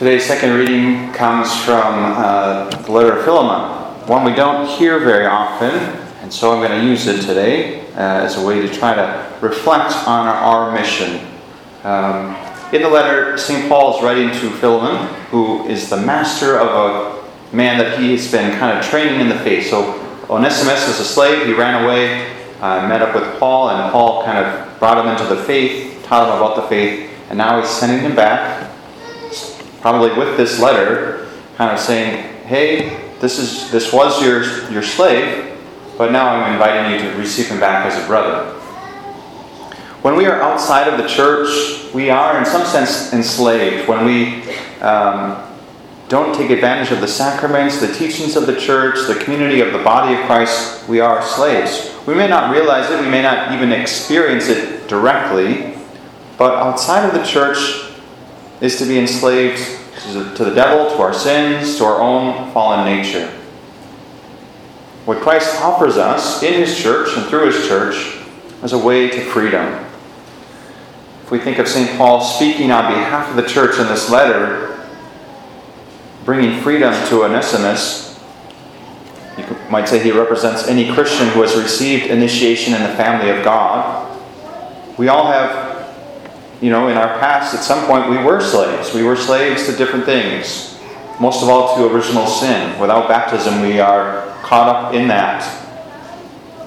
Today's second reading comes from uh, the letter of Philemon, one we don't hear very often, and so I'm going to use it today uh, as a way to try to reflect on our, mission. Um, in the letter, St. Paul is writing to Philemon, who is the master of a man that he has been kind of training in the faith. So Onesimus was a slave, he ran away, uh, met up with Paul, and Paul kind of brought him into the faith, taught him about the faith, and now he's sending him back probably with this letter, kind of saying, hey, this is this was your your slave, but now I'm inviting you to receive him back as a brother. When we are outside of the church, we are in some sense enslaved. When we um, don't take advantage of the sacraments, the teachings of the church, the community of the body of Christ, we are slaves. We may not realize it, we may not even experience it directly, but outside of the church, is to be enslaved to the devil, to our sins, to our own fallen nature. What Christ offers us in His church and through His church is a way to freedom. If we think of St. Paul speaking on behalf of the church in this letter, bringing freedom to Onesimus, you might say he represents any Christian who has received initiation in the family of God. We all have you know, in our past, at some point, we were slaves. We were slaves to different things. Most of all, to original sin. Without baptism, we are caught up in that.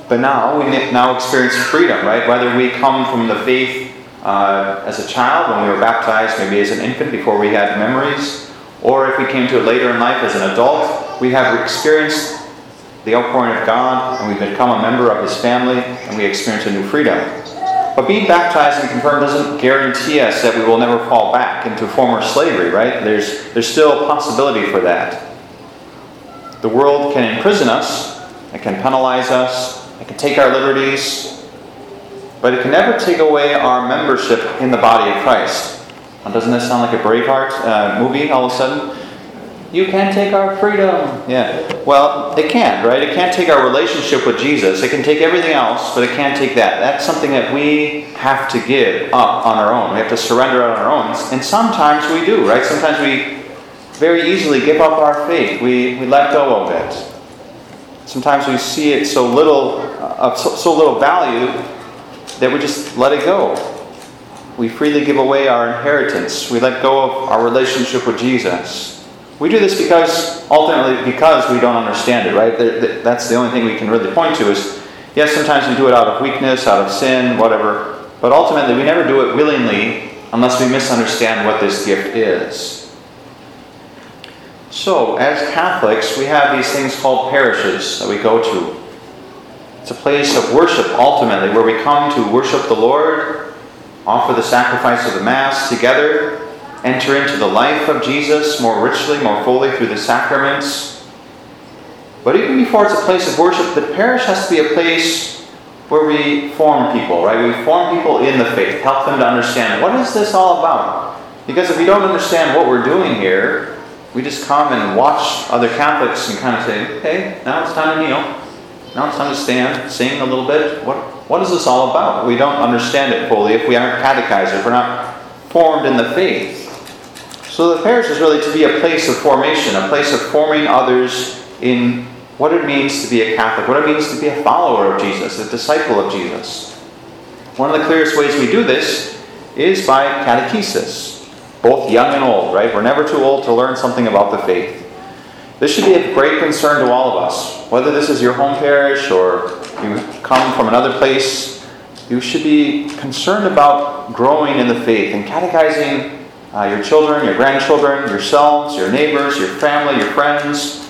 But now, we now experience freedom, right? Whether we come from the faith uh, as a child, when we were baptized, maybe as an infant before we had memories, or if we came to it later in life as an adult, we have experienced the outpouring of God, and we've become a member of His family, and we experience a new freedom. But being baptized and confirmed doesn't guarantee us that we will never fall back into former slavery, right? There's, there's still a possibility for that. The world can imprison us, it can penalize us, it can take our liberties, but it can never take away our membership in the body of Christ. doesn't this sound like a Braveheart uh, movie all of a sudden? You can't take our freedom. Yeah. Well, it can't, right? It can't take our relationship with Jesus. It can take everything else, but it can't take that. That's something that we have to give up on our own. We have to surrender on our own. And sometimes we do, right? Sometimes we very easily give up our faith. We, we let go of it. Sometimes we see it so little, uh, so, so little value that we just let it go. We freely give away our inheritance. We let go of our relationship with Jesus. We do this because, ultimately, because we don't understand it, right? That's the only thing we can really point to is, yes, sometimes we do it out of weakness, out of sin, whatever, but ultimately we never do it willingly unless we misunderstand what this gift is. So, as Catholics, we have these things called parishes that we go to. It's a place of worship, ultimately, where we come to worship the Lord, offer the sacrifice of the Mass together, enter into the life of Jesus more richly, more fully through the sacraments. But even before it's a place of worship, the parish has to be a place where we form people, right? We form people in the faith, help them to understand what is this all about? Because if we don't understand what we're doing here, we just come and watch other Catholics and kind of say, hey, now it's time to kneel. Now it's time to stand, sing a little bit. What, what is this all about? We don't understand it fully if we aren't catechized, if we're not formed in the faith. So the parish is really to be a place of formation, a place of forming others in what it means to be a Catholic, what it means to be a follower of Jesus, a disciple of Jesus. One of the clearest ways we do this is by catechesis, both young and old, right? We're never too old to learn something about the faith. This should be of great concern to all of us. Whether this is your home parish or you come from another place, you should be concerned about growing in the faith and catechizing uh, your children, your grandchildren, yourselves, your neighbors, your family, your friends.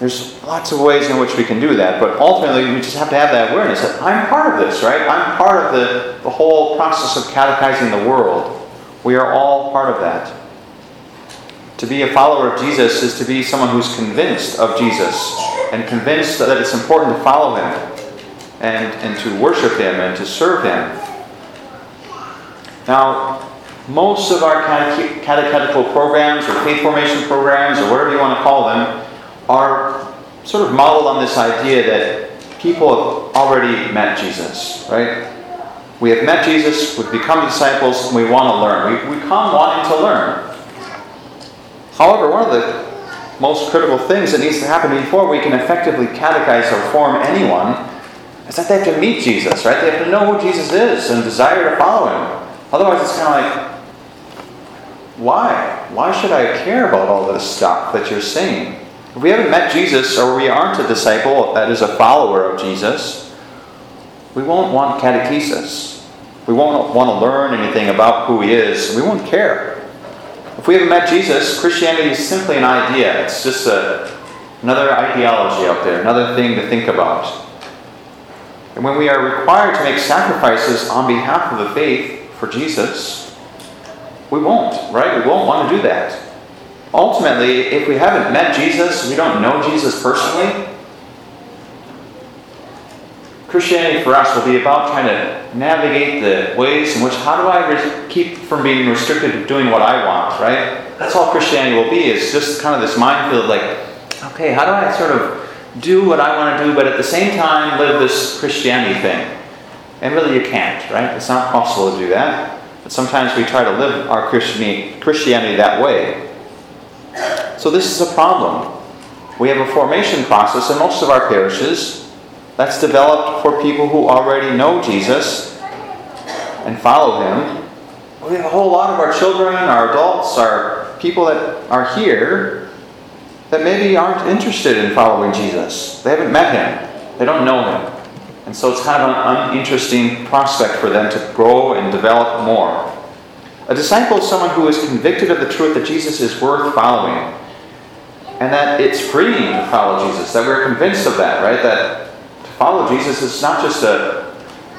There's lots of ways in which we can do that, but ultimately we just have to have that awareness that I'm part of this, right? I'm part of the, the whole process of catechizing the world. We are all part of that. To be a follower of Jesus is to be someone who's convinced of Jesus and convinced that it's important to follow him and, and to worship him and to serve him. Now, most of our catechetical programs or faith formation programs or whatever you want to call them are sort of modeled on this idea that people have already met Jesus, right? We have met Jesus, we've become disciples, and we want to learn. We, we come wanting to learn. However, one of the most critical things that needs to happen before we can effectively catechize or form anyone is that they have to meet Jesus, right? They have to know who Jesus is and desire to follow him. Otherwise, it's kind of like, why? Why should I care about all this stuff that you're saying? If we haven't met Jesus or we aren't a disciple, that is a follower of Jesus, we won't want catechesis. We won't want to learn anything about who he is. We won't care. If we haven't met Jesus, Christianity is simply an idea. It's just a, another ideology out there, another thing to think about. And when we are required to make sacrifices on behalf of the faith for Jesus, we won't, right? We won't want to do that. Ultimately, if we haven't met Jesus, we don't know Jesus personally, Christianity for us will be about trying to navigate the ways in which how do I re- keep from being restricted to doing what I want, right? That's all Christianity will be, is just kind of this minefield like, okay, how do I sort of do what I want to do, but at the same time live this Christianity thing? And really, you can't, right? It's not possible to do that. Sometimes we try to live our Christianity that way. So, this is a problem. We have a formation process in most of our parishes that's developed for people who already know Jesus and follow Him. We have a whole lot of our children, our adults, our people that are here that maybe aren't interested in following Jesus. They haven't met Him, they don't know Him. And so it's kind of an uninteresting prospect for them to grow and develop more. A disciple is someone who is convicted of the truth that Jesus is worth following and that it's freeing to follow Jesus, that we're convinced of that, right? That to follow Jesus is not just a,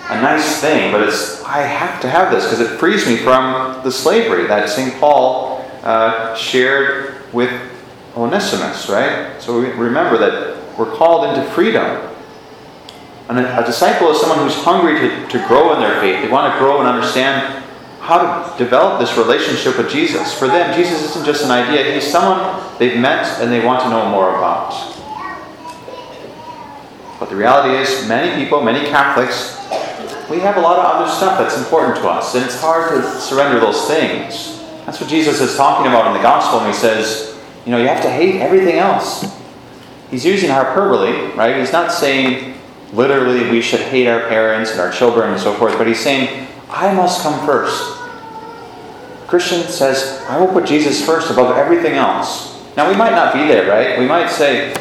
a nice thing, but it's, I have to have this because it frees me from the slavery that St. Paul uh, shared with Onesimus, right? So we remember that we're called into freedom. And a, a disciple is someone who's hungry to, to grow in their faith. They want to grow and understand how to develop this relationship with Jesus. For them, Jesus isn't just an idea, he's someone they've met and they want to know more about. But the reality is, many people, many Catholics, we have a lot of other stuff that's important to us, and it's hard to surrender those things. That's what Jesus is talking about in the gospel when he says, you know, you have to hate everything else. He's using hyperbole, right? He's not saying literally we should hate our parents and our children and so forth, but he's saying, I must come first. Christian says, I will put Jesus first above everything else. Now, we might not be there, right? We might say,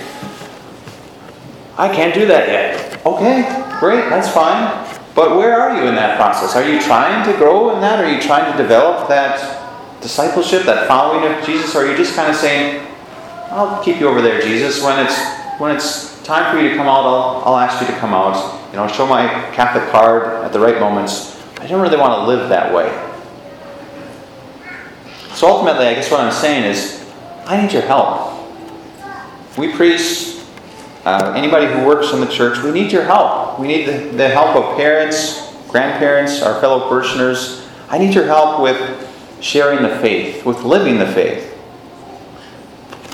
I can't do that yet. Okay, great, that's fine. But where are you in that process? Are you trying to grow in that? Are you trying to develop that discipleship, that following of Jesus? Or are you just kind of saying, I'll keep you over there, Jesus. When it's when it's time for you to come out, I'll, I'll ask you to come out. You know, show my Catholic card at the right moments. I don't really want to live that way. So ultimately, I guess what I'm saying is, I need your help. We priests, uh, anybody who works in the church, we need your help. We need the, the help of parents, grandparents, our fellow parishioners. I need your help with sharing the faith, with living the faith.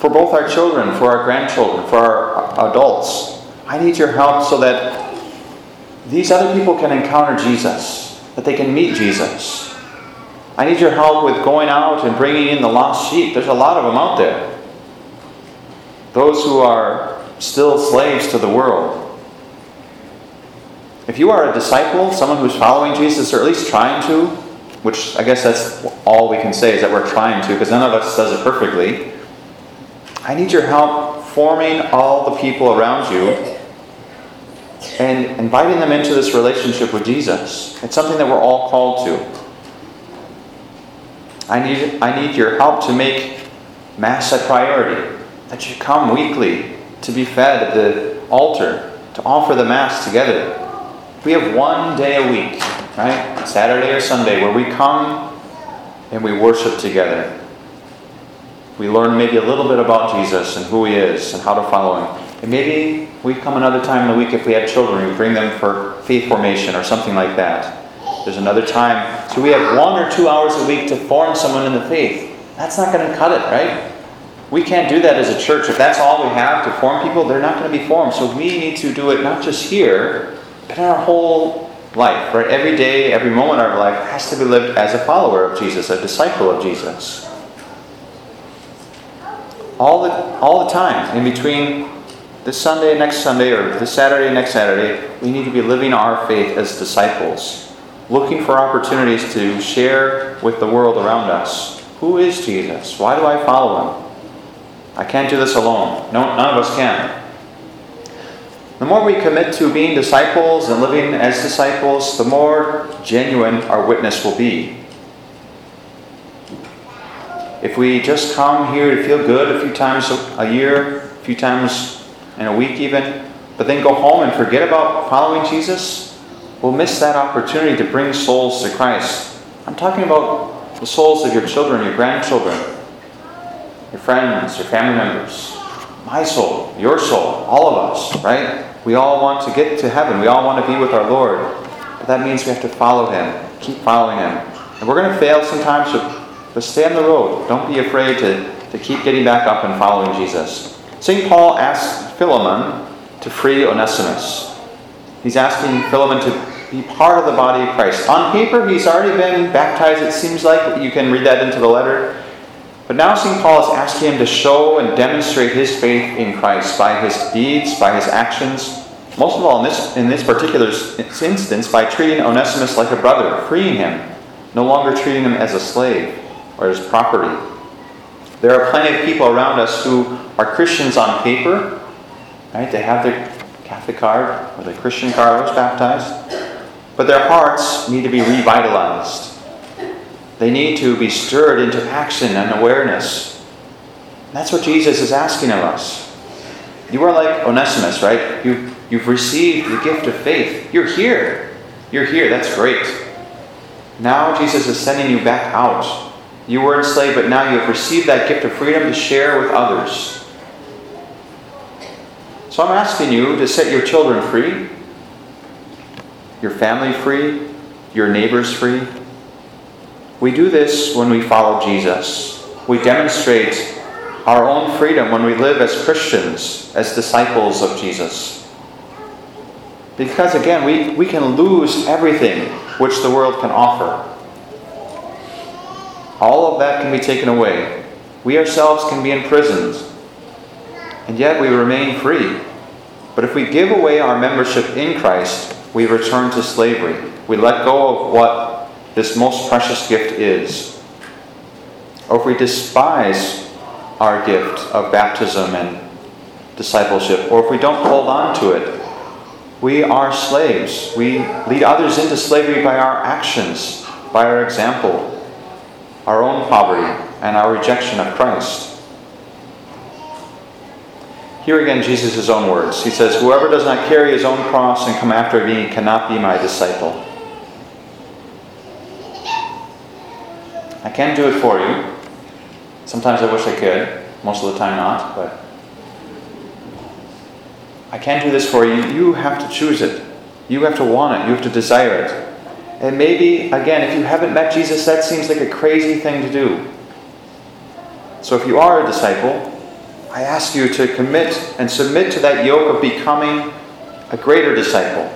For both our children, for our grandchildren, for our adults, I need your help so that these other people can encounter Jesus that they can meet Jesus. I need your help with going out and bringing in the lost sheep. There's a lot of them out there. Those who are still slaves to the world. If you are a disciple, someone who's following Jesus, or at least trying to, which I guess that's all we can say is that we're trying to, because none of us does it perfectly. I need your help forming all the people around you and inviting them into this relationship with Jesus. It's something that we're all called to. I need, I need your help to make Mass a priority, that you come weekly to be fed at the altar, to offer the Mass together. We have one day a week, right? Saturday or Sunday, where we come and we worship together. We learn maybe a little bit about Jesus and who he is and how to follow him. And maybe we come another time in the week if we have children, we bring them for faith formation or something like that. There's another time. So we have one or two hours a week to form someone in the faith. That's not going to cut it, right? We can't do that as a church. If that's all we have to form people, they're not going to be formed. So we need to do it not just here, but in our whole life, right? Every day, every moment of our life has to be lived as a follower of Jesus, a disciple of Jesus. All the, all the time, in between this Sunday and next Sunday, or this Saturday and next Saturday, we need to be living our faith as disciples, looking for opportunities to share with the world around us. Who is Jesus? Why do I follow him? I can't do this alone. No, none of us can. The more we commit to being disciples and living as disciples, the more genuine our witness will be. If we just come here to feel good a few times a year, a few times in a week even, but then go home and forget about following Jesus, we'll miss that opportunity to bring souls to Christ. I'm talking about the souls of your children, your grandchildren, your friends, your family members, my soul, your soul, all of us, right? We all want to get to heaven. We all want to be with our Lord. But that means we have to follow Him, keep following Him. And we're going to fail sometimes, but stay on the road. Don't be afraid to, to keep getting back up and following Jesus. St. Paul asks Philemon to free Onesimus. He's asking Philemon to be part of the body of Christ. On paper, he's already been baptized, it seems like. You can read that into the letter. But now St. Paul is asking him to show and demonstrate his faith in Christ by his deeds, by his actions. Most of all, in this, in this particular instance, by treating Onesimus like a brother, freeing him, no longer treating him as a slave or as property. There are plenty of people around us who are Christians on paper, right? They have their Catholic card or the Christian card, was baptized, but their hearts need to be revitalized. They need to be stirred into action and awareness. That's what Jesus is asking of us. You are like Onesimus, right? You, you've received the gift of faith. You're here. You're here. That's great. Now Jesus is sending you back out. You were enslaved, but now you have received that gift of freedom to share with others. So I'm asking you to set your children free, your family free, your neighbors free. We do this when we follow Jesus. We demonstrate our own freedom when we live as Christians, as disciples of Jesus. Because again, we, we can lose everything which the world can offer. All of that can be taken away. We ourselves can be in prisons, and yet we remain free. But if we give away our membership in Christ, we return to slavery. We let go of what this most precious gift is. Or if we despise our gift of baptism and discipleship, or if we don't hold on to it, we are slaves. We lead others into slavery by our actions, by our example, our own poverty, and our rejection of Christ. Here again, Jesus' own words. He says, Whoever does not carry his own cross and come after me cannot be my disciple. I can do it for you. Sometimes I wish I could, most of the time not, but I can't do this for you. You have to choose it. You have to want it. You have to desire it. And maybe, again, if you haven't met Jesus, that seems like a crazy thing to do. So if you are a disciple, I ask you to commit and submit to that yoke of becoming a greater disciple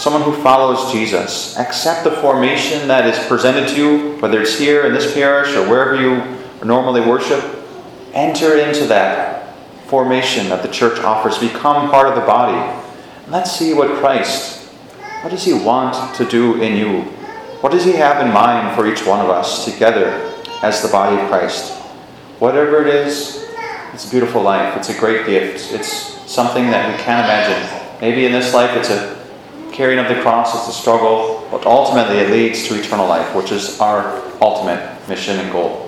someone who follows Jesus. Accept the formation that is presented to you, whether it's here in this parish or wherever you normally worship. Enter into that formation that the church offers. Become part of the body. Let's see what Christ, what does he want to do in you? What does he have in mind for each one of us together as the body of Christ? Whatever it is, it's a beautiful life. It's a great gift. It's something that we can't imagine. Maybe in this life it's a carrying of the cross it's a struggle, but ultimately it leads to eternal life, which is our ultimate mission and goal.